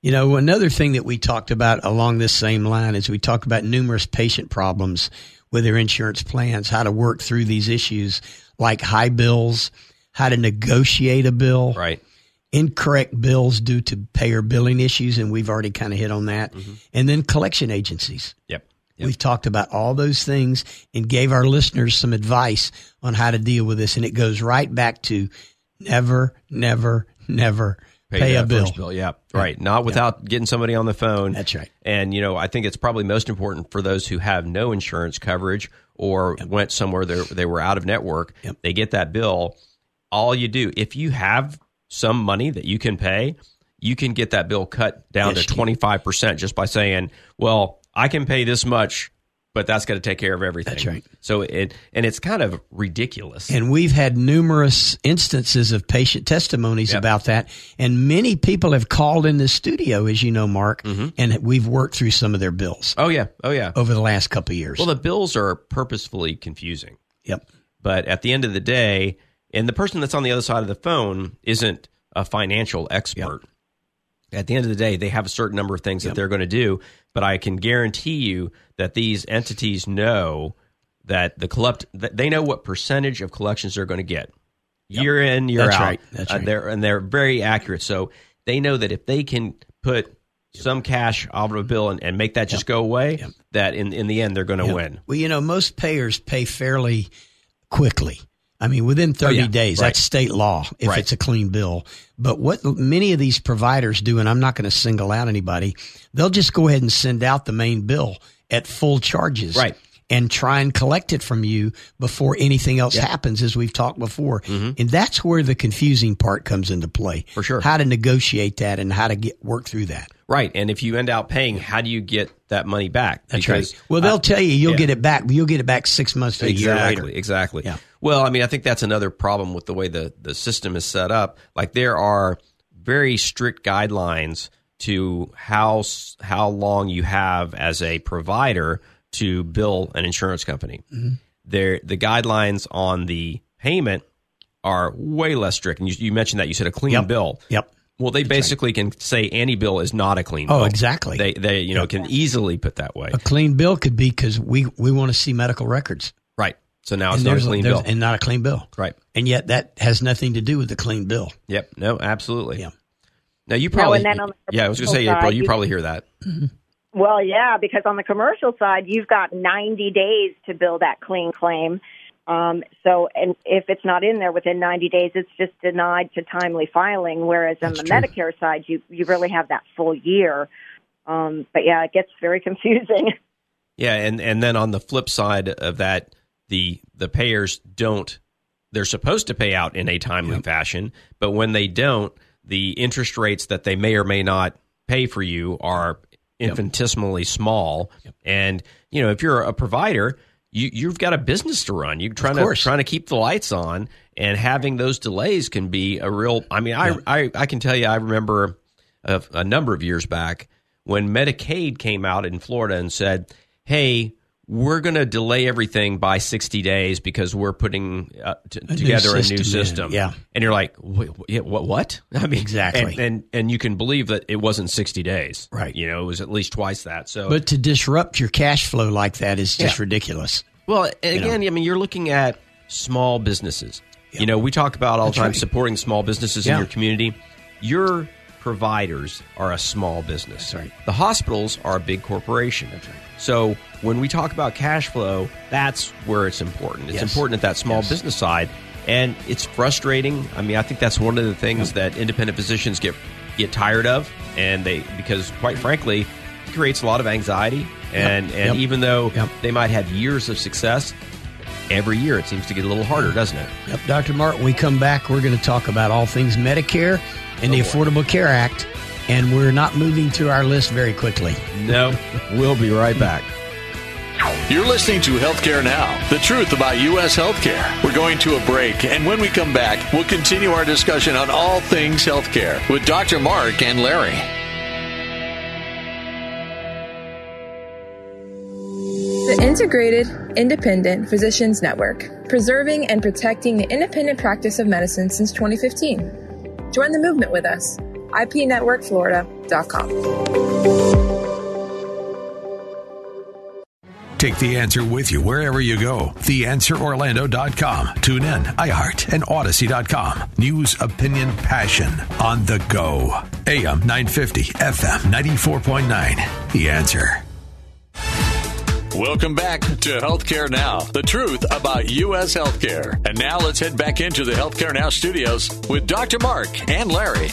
You know, another thing that we talked about along this same line is we talked about numerous patient problems with their insurance plans, how to work through these issues like high bills, how to negotiate a bill, right? Incorrect bills due to payer billing issues, and we've already kind of hit on that. Mm-hmm. And then collection agencies. Yep. We've talked about all those things and gave our listeners some advice on how to deal with this. And it goes right back to never, never, never pay, a bill. bill. Yeah, right. Not without getting somebody on the phone. That's right. And you know, I think it's probably most important for those who have no insurance coverage or went somewhere they they were out of network. Yep. They get that bill. All you do, if you have some money that you can pay, you can get that bill cut down Yes, to twenty five percent just by saying, "Well, I can pay this much." But that's going to take care of everything. That's right. So it and it's kind of ridiculous. And we've had numerous instances of patient testimonies about that. And many people have called in the studio, as you know, Mark, mm-hmm. and we've worked through some of their bills oh yeah, oh yeah. over the last couple of years. Well, the bills are purposefully confusing. Yep. But at the end of the day, and the person that's on the other side of the phone isn't a financial expert. At the end of the day, they have a certain number of things that they're going to do, but I can guarantee you that these entities know that the collect that they know what percentage of collections they're going to get year in year That's out. right. That's Uh, right. they're and they're very accurate. So they know that if they can put some cash out of a bill and, and make that just go away, that in in the end they're going to Yep. win. Well, you know, most payers pay fairly quickly. I mean, within 30 Oh, yeah. days, Right. that's state law if Right. it's a clean bill. But what many of these providers do, and I'm not going to single out anybody, they'll just go ahead and send out the main bill at full charges. Right. and try and collect it from you before anything else happens, as we've talked before. Mm-hmm. And that's where the confusing part comes into play. For sure. How to negotiate that and how to get work through that. Right. And if you end up paying, how do you get that money back? That's Because right. Well, they'll I- tell you you'll yeah. get it back, but you'll get it back six months to a year exactly, later. Exactly. Yeah. Well, I mean, I think that's another problem with the way the, the system is set up. Like there are very strict guidelines to how how long you have as a provider to bill an insurance company. Mm-hmm. There, the guidelines on the payment are way less strict. And you, you mentioned that you said a clean Yep. bill. Yep. Well, they basically can say any bill is not a clean bill. Oh, exactly. They they you know can easily put that way. A clean bill could be because we, we want to see medical records. Right. So now it's and not a clean there's- bill. And not a clean bill. Right. And yet that has nothing to do with the clean bill. Yep. No, absolutely. Yeah. Now you probably and then on the yeah. I was going to say commercial April. You you- probably hear that. Well, yeah, because on the commercial side, you've got 90 days to build that clean claim. Um, so, and if it's not in there within 90 days, it's just denied to timely filing. Whereas on the true. Medicare side, you you really have that full year. Um, but yeah, it gets very confusing. Yeah, and and then on the flip side of that, the the payers don't. They're supposed to pay out in a timely fashion, but when they don't, the interest rates that they may or may not pay for you are infinitesimally small. And you know, if you're a provider, you you've got a business to run. You're trying to trying to keep the lights on, and having those delays can be a real. I mean, I I, I can tell you, I remember a, a number of years back when Medicaid came out in Florida and said, "Hey." We're going to delay everything by 60 days because we're putting uh, t- new together a new system yeah. And you're like, what? What? I mean, Exactly. And, and and you can believe that it wasn't 60 days. Right. You know, it was at least twice that. So, But to disrupt your cash flow like that is just Yeah. ridiculous. well, again, I mean, you're looking at small businesses. You know, we talk about all the time right. supporting small businesses Yeah. in your community. Your providers are a small business. Right. The hospitals are a big corporation. Right. So when we talk about cash flow, that's where it's important. It's Yes. important at that small Yes. business side, and it's frustrating. I mean, I think that's one of the things that independent physicians get get tired of, and they because quite frankly, it creates a lot of anxiety. And and Yep. even though Yep. they might have years of success, every year it seems to get a little harder, doesn't it? Yep. Dr. Martin, we come back, we're going to talk about all things Medicare and the oh, Affordable Care Act. And we're not moving through our list very quickly. No, we'll be right back. You're listening to Healthcare Now, the truth about U.S. healthcare. We're going to a break, and when we come back, we'll continue our discussion on all things healthcare with Dr. Mark and Larry. The Integrated Independent Physicians Network, preserving and protecting the independent practice of medicine since 2015. Join the movement with us. IPNetworkFlorida.com. Take the answer with you wherever you go. TheAnswerOrlando.com. Tune in, iHeart, and Audacy.com. News, opinion, passion on the go. AM 950, FM 94.9. The answer. Welcome back to Healthcare Now, the truth about U.S. healthcare. And now let's head back into the Healthcare Now studios with Dr. Mark and Larry.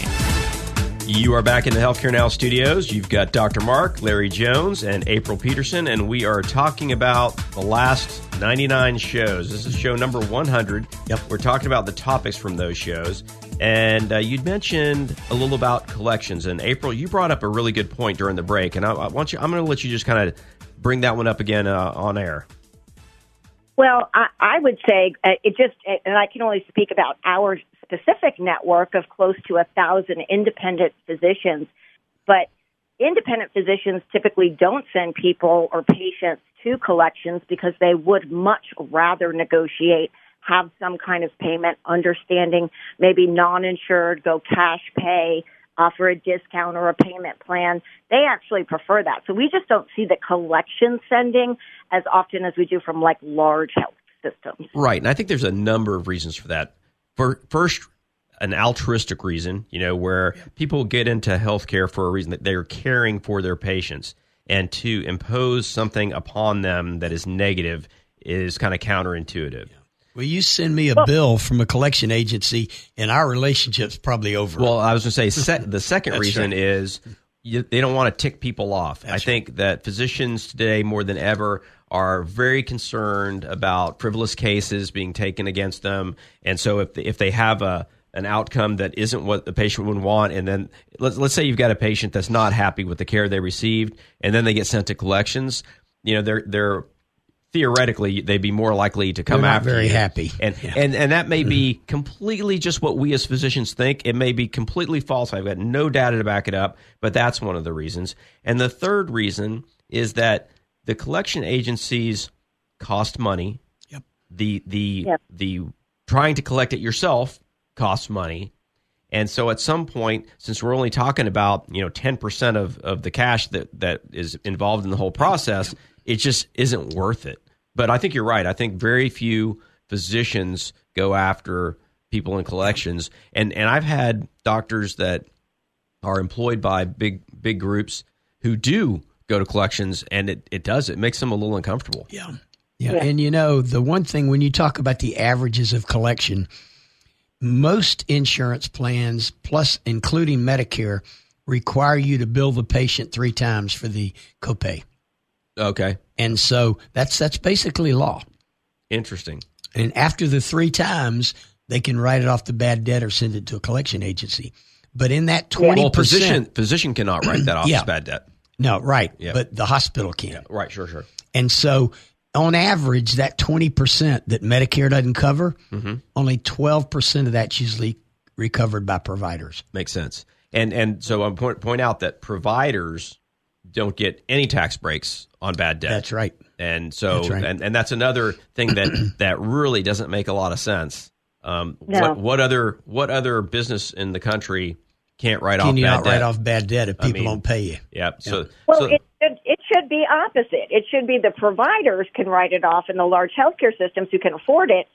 You are back in the Healthcare Now studios. You've got Dr. Mark, Larry Jones, and April Peterson, and we are talking about the last 99 shows. This is show number 100. Yep. We're talking about the topics from those shows. And uh, you'd mentioned a little about collections. And April, you brought up a really good point during the break. And I, I want you, I'm going to let you just kind of bring that one up again uh, on air. Well, I, I would say uh, it just, and I can only speak about our specific network of close to a thousand independent physicians, but independent physicians typically don't send people or patients to collections because they would much rather negotiate, have some kind of payment, understanding maybe non-insured, go cash pay, offer a discount or a payment plan. They actually prefer that. So we just don't see the collection sending as often as we do from like large health systems. Right, and I think there's a number of reasons for that. For first, an altruistic reason, you know, where people get into healthcare for a reason that they're caring for their patients, and to impose something upon them that is negative is kind of counterintuitive. Well, you send me a bill from a collection agency, and our relationship's probably over. Well, I was going to say se- the second reason right. is you, they don't want to tick people off. I That's think that physicians today more than ever are very concerned about frivolous cases being taken against them, and so if if they have a an outcome that isn't what the patient would want, and then let's let's say you've got a patient that's not happy with the care they received, and then they get sent to collections. You know, they're they're theoretically they'd be more likely to come They're not after very you. happy. and Yeah. and and that may be mm-hmm. completely just what we as physicians think. It may be completely false. I've got no data to back it up, but that's one of the reasons. And the third reason is that the collection agencies cost money. Yep. The the Yep. the trying to collect it yourself costs money. And so at some point, since we're only talking about, you know, 10% of, of the cash that, that is involved in the whole process, it just isn't worth it. But I think you're right. I think very few physicians go after people in collections. And and I've had doctors that are employed by big big groups who do go to collections and it, it does. It makes them a little uncomfortable. Yeah. Yeah. And you know, the one thing when you talk about the averages of collection, most insurance plans, plus including Medicare, require you to bill the patient three times for the copay. Okay. And so that's that's basically law. Interesting. And after the three times, they can write it off the bad debt or send it to a collection agency. But in that twenty Well, physician percent, physician cannot write that off Yeah. as bad debt. no, right? Yeah. But the hospital can. Right, sure, sure. And so, on average, that 20% that Medicare doesn't cover, Mm-hmm. only 12% of that's usually recovered by providers. Makes sense. And and so I point point out that providers don't get any tax breaks on bad debt. That's right. And so That's right. and, and that's another thing that that really doesn't make a lot of sense. Um, No. what, what other what other business in the country can't write off Can you bad not debt? write off bad debt if I people mean, don't pay you? Yep. So, Well, so it should it should be opposite. It should be the providers can write it off, and the large healthcare systems who can afford it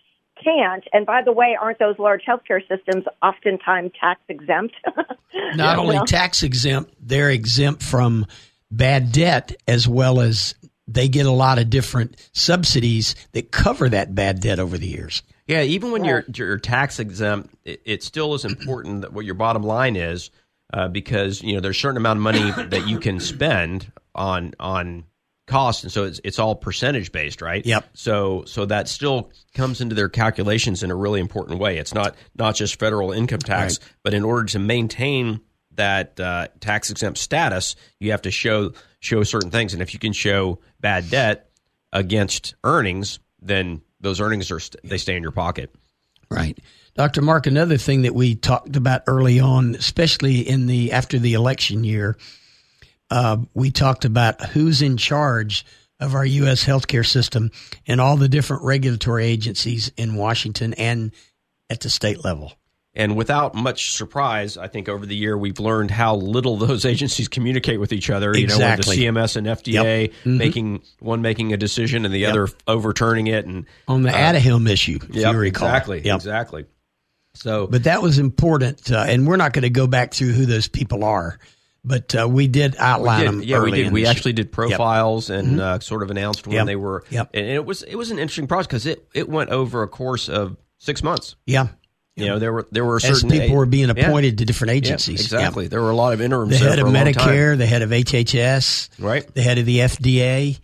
can't. And by the way, aren't those large healthcare systems oftentimes tax exempt? Not only Well- tax exempt, they're exempt from bad debt as well as they get a lot of different subsidies that cover that bad debt over the years. Yeah, even when you're you're tax exempt, it, it still is important that what your bottom line is, uh, because you know there's a certain amount of money that you can spend on on costs, and so it's it's all percentage based, right? Yep. So so that still comes into their calculations in a really important way. It's not not just federal income tax, but in order to maintain that uh, tax exempt status, you have to show show certain things, and if you can show bad debt against earnings, then those earnings are st- they stay in your pocket. Right. Dr. Mark, another thing that we talked about early on, especially in the after the election year, uh, we talked about who's in charge of our U.S. healthcare system and all the different regulatory agencies in Washington and at the state level. And without much surprise, I think over the year we've learned how little those agencies communicate with each other. Exactly. You know, with the CMS and FDA making one making a decision and the other overturning it, and On the Aduhelm issue, if Yep, you recall. exactly, Yep. exactly. So, But that was important, uh, and we're not going to go back through who those people are, but uh, we did outline we them. did, yeah, we did. We actually did profiles and uh, sort of announced when Yep. they were. Yep. And it was it was an interesting process because it it went over a course of six months. Yeah. You know, there were there were As certain people were being Yeah. appointed to different Yeah, agencies. exactly. There were a lot of interims. the head of a long time. Medicare, the head of HHS, Right. the head of the FDA,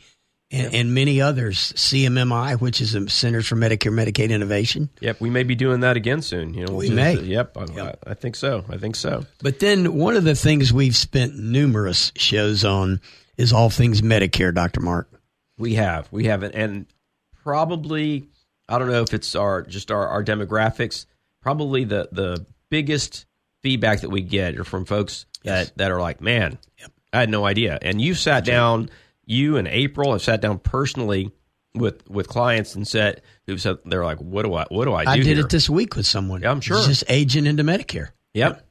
and, and many others. CMMI, which is the Centers for Medicare Medicaid Innovation. Yep, we may be doing that again soon. You know, We may. Yep, I, Yep. I, I think so. I think so. But then one of the things we've spent numerous shows on is all things Medicare, Dr. Mark. We have, we have, and probably I don't know if it's our just our, our demographics. Probably the the biggest feedback that we get are from folks Yes. that that are like, man, I had no idea. And you sat down, you and April have sat down personally with with clients and said who said they're like, what do I what do I do? I did here? it this week with someone. Yeah, I'm sure. Just aging into Medicare. Yep.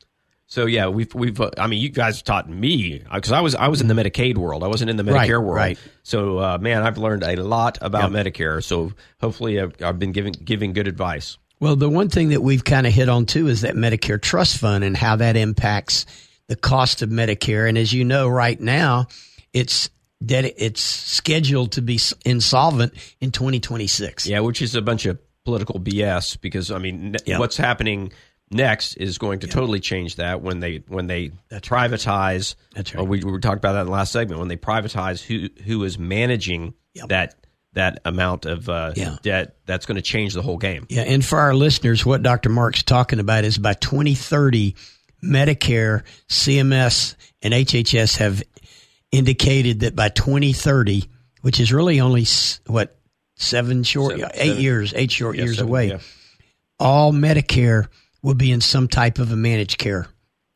So yeah, we've we've. Uh, I mean, you guys taught me because I was I was in the Medicaid world. I wasn't in the Medicare Right, world. right. So uh, man, I've learned a lot about Yep. Medicare. So hopefully, I've, I've been giving giving good advice. Well, the one thing that we've kind of hit on too is that Medicare trust fund and how that impacts the cost of Medicare. And as you know, right now, it's that it's scheduled to be insolvent in 2026. Yeah, which is a bunch of political BS because I mean, Yep. what's happening next is going to totally change that when they when they privatize. That's uh, right. we, we talked about that in the last segment when they privatize who who is managing Yep. that that amount of uh, Yeah. debt, that's going to change the whole game. Yeah, and for our listeners, what Dr. Mark's talking about is by 2030, Medicare, CMS, and HHS have indicated that by 2030, which is really only what seven short, Seven- eight seven- years, eight short Yeah, years seven, away, yeah. all Medicare will be in some type of a managed care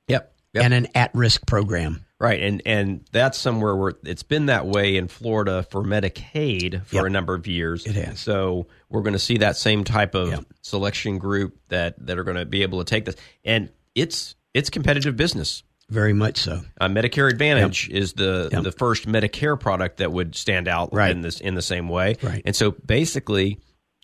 Yep. Yep. and an at-risk program. Right, and and that's somewhere where it's been that way in Florida for Medicaid for Yep. a number of years. It has. So we're going to see that same type of Yep. selection group that that are going to be able to take this, and it's it's competitive business. Very much so. Uh, Medicare Advantage is the Yep. the first Medicare product that would stand out Right. in this in the same way. Right. And so basically,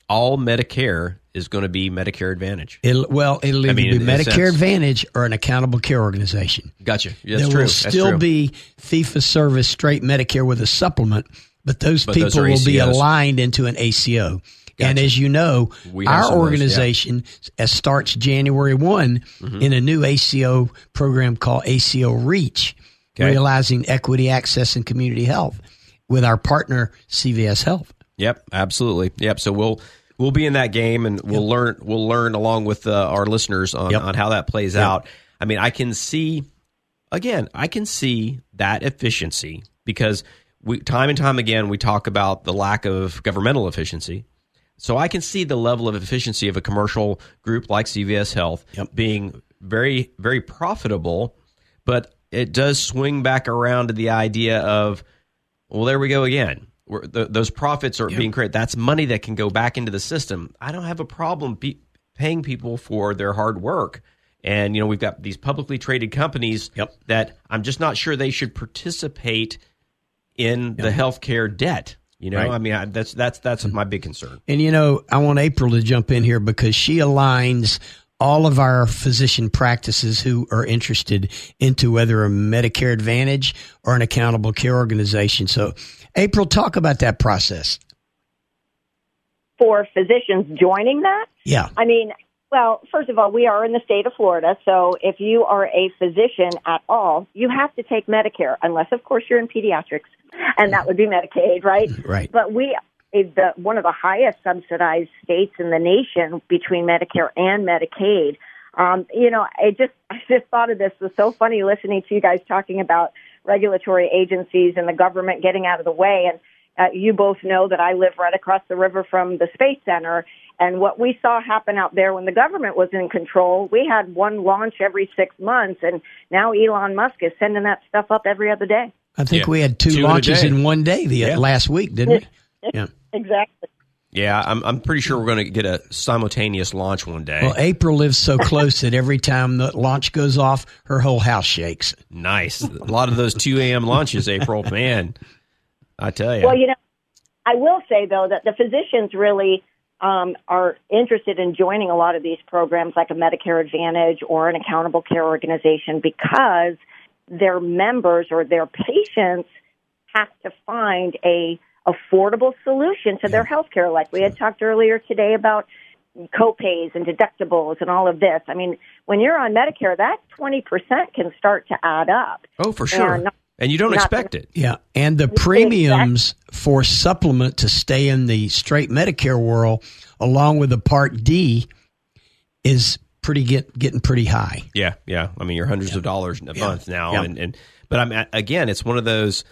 all Medicare is going to be Medicare Advantage. It'll, well, it'll either mean, be Medicare. Advantage or an accountable care organization. Gotcha. That's there true. will still true. be fee for service straight Medicare with a supplement, but those But people those will be aligned into an ACO. And as you know, our of those, yeah. organization as starts January one Mm-hmm. in a new ACO program called ACO Reach, Okay. realizing equity, access, and community health with our partner CVS Health. Yep, absolutely. Yep. So we'll we'll be in that game, and we'll learn we'll learn along with uh, our listeners on, Yep. on how that plays out. I mean, I can see again, I can see that efficiency because we time and time again we talk about the lack of governmental efficiency. So I can see the level of efficiency of a commercial group like CVS Health Yep. being very very profitable, but it does swing back around to the idea of well, there we go again. Where th those profits are being created. That's money that can go back into the system. I don't have a problem pe- paying people for their hard work. And you know, we've got these publicly traded companies Yep. that I'm just not sure they should participate in the healthcare debt. You know, Right. I mean, I, that's that's that's my big concern. And you know, I want April to jump in here because she aligns all of our physician practices who are interested into whether a Medicare Advantage or an accountable care organization. So, April, talk about that process. For physicians joining that, Yeah. I mean, well, first of all, we are in the state of Florida, so if you are a physician at all, you have to take Medicare, unless, of course, you're in pediatrics, and that would be Medicaid, right? Right. But we is the one of the highest subsidized states in the nation between Medicare and Medicaid. Um, you know, I just I just thought of this. It was so funny listening to you guys talking about regulatory agencies and the government getting out of the way. And uh, you both know that I live right across the river from the Space Center. And what we saw happen out there when the government was in control, we had one launch every six months, and now Elon Musk is sending that stuff up every other day. I think Yeah. we had two, Two launches in one day the Yeah. last week, didn't we? Yeah. Exactly. Yeah, I'm I'm pretty sure we're going to get a simultaneous launch one day. Well, April lives so close that every time the launch goes off, her whole house shakes. nice. A lot of those 2 a.m. launches, April. Man, I tell you. Well, you know, I will say though that the physicians really um, are interested in joining a lot of these programs, like a Medicare Advantage or an accountable care organization, because their members or their patients have to find a affordable solution to their health care. Like we had talked earlier today about copays and deductibles and all of this. I mean, when you're on Medicare, that 20% can start to add up. oh, for sure. And not- and you don't not- expect it. Yeah, and the premiums for supplement to stay in the straight Medicare world, along with the Part D, is pretty get getting pretty high. Yeah, yeah. I mean, you're hundreds of dollars a month now, Yeah. and and but I'm again, it's one of those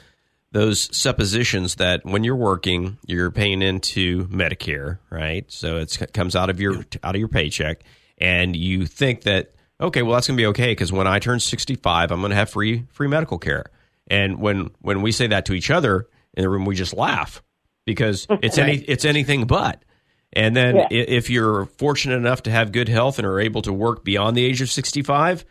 those suppositions that when you're working, you're paying into Medicare, right? So it's, it comes out of your out of your paycheck, and you think that okay, well that's going to be okay because when I turn 65, I'm going to have free free medical care. And when when we say that to each other in the room, we just laugh because it's any it's anything but. And then Yeah. if you're fortunate enough to have good health and are able to work beyond the age of 65,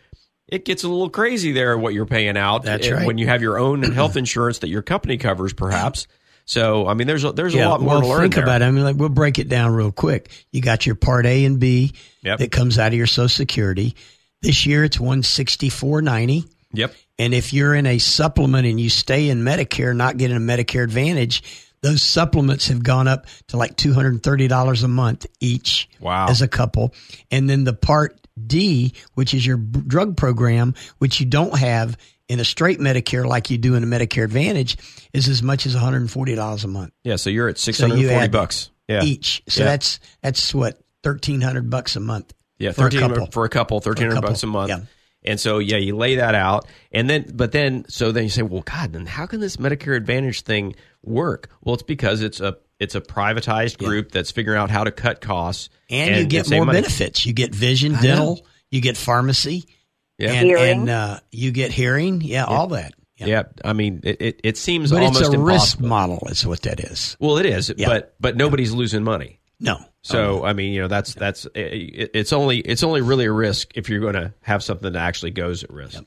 it gets a little crazy there what you're paying out. That's right. When you have your own health insurance that your company covers, perhaps. So, I mean, there's a, there's a lot more well, to learn think there. about it. I mean, like we'll break it down real quick. You got your Part A and B Yep. that comes out of your Social Security. This year, it's one sixty four ninety. Yep. And if you're in a supplement and you stay in Medicare, not getting a Medicare Advantage, those supplements have gone up to like two hundred and thirty dollars a month each. Wow. As a couple, and then the Part D, which is your b- drug program, which you don't have in a straight Medicare, like you do in a Medicare Advantage, is as much as one hundred and forty dollars a month. Yeah, so you're at six hundred and forty bucks. Yeah. each. So Yeah. that's that's what thirteen hundred bucks a month. Yeah, for a couple. for a couple, thirteen hundred couple, bucks a month. yeah. And so yeah, you lay that out, and then but then so then you say, well, God, then how can this Medicare Advantage thing work? Well, it's because it's a it's a privatized group that's figuring out how to cut costs, and, you get save more money. benefits. You get vision, I know. dental, you get pharmacy, Yeah. and, Hearing. and uh, you get hearing. Yeah, all that. Yeah. I mean, it, it, it seems But almost it's a risk model. Is what that is. Well, it is, Yeah. but but nobody's losing money. No. So I mean, you know, that's that's it, it's only it's only really a risk if you're going to have something that actually goes at risk.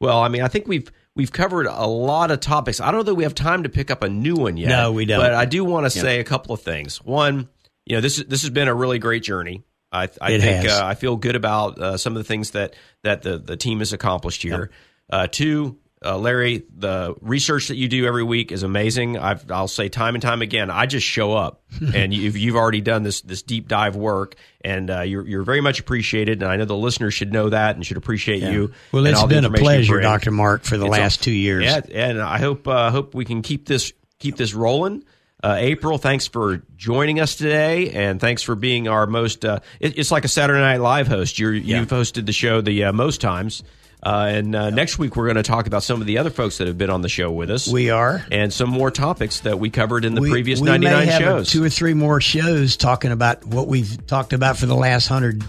Well, I mean, I think we've we've covered a lot of topics. I don't know that we have time to pick up a new one yet. No, we don't. But I do want to say a couple of things. One, you know, this this has been a really great journey. I, I think uh, I feel good about uh, some of the things that that the the team has accomplished here. Uh, two. Uh, Larry, the research that you do every week is amazing. I've, I'll say time and time again, I just show up, and you've, you've already done this this deep dive work, and uh, you're you're very much appreciated. And I know the listeners should know that and should appreciate you. Well, it's been a pleasure. Doctor Mark, for the It's last a- two years. Yeah, and I hope uh, hope we can keep this keep this rolling. Uh, April, thanks for joining us today, and thanks for being our most. Uh, it, it's like a Saturday Night Live host. You're, You've hosted the show the uh, most times. Uh, and uh, next week we're going to talk about some of the other folks that have been on the show with us. We are. and some more topics that we covered in the we, previous we 99 may have shows. two or three more shows talking about what we've talked about for the last hundred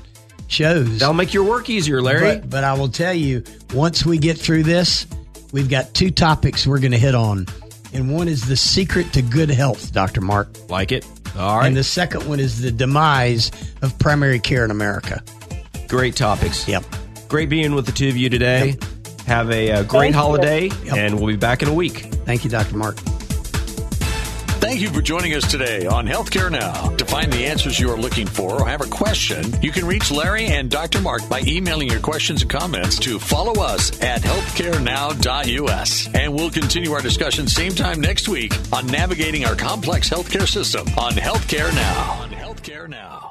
shows. That'll make your work easier, Larry. But, but I will tell you, once we get through this, we've got two topics we're going to hit on. And one is the secret to good health, Dr. Mark. like it. All right, And the second one is the demise of primary care in America. great topics. Yep. Great being with the two of you today. Have a, uh great Thank holiday, Yep. and we'll be back in a week. Thank you, Dr. Mark. Thank you for joining us today on Healthcare Now. To find the answers you are looking for or have a question, you can reach Larry and Dr. Mark by emailing your questions and comments to follow us at healthcarenow.us. And we'll continue our discussion same time next week on navigating our complex healthcare system on Healthcare Now. On Healthcare Now.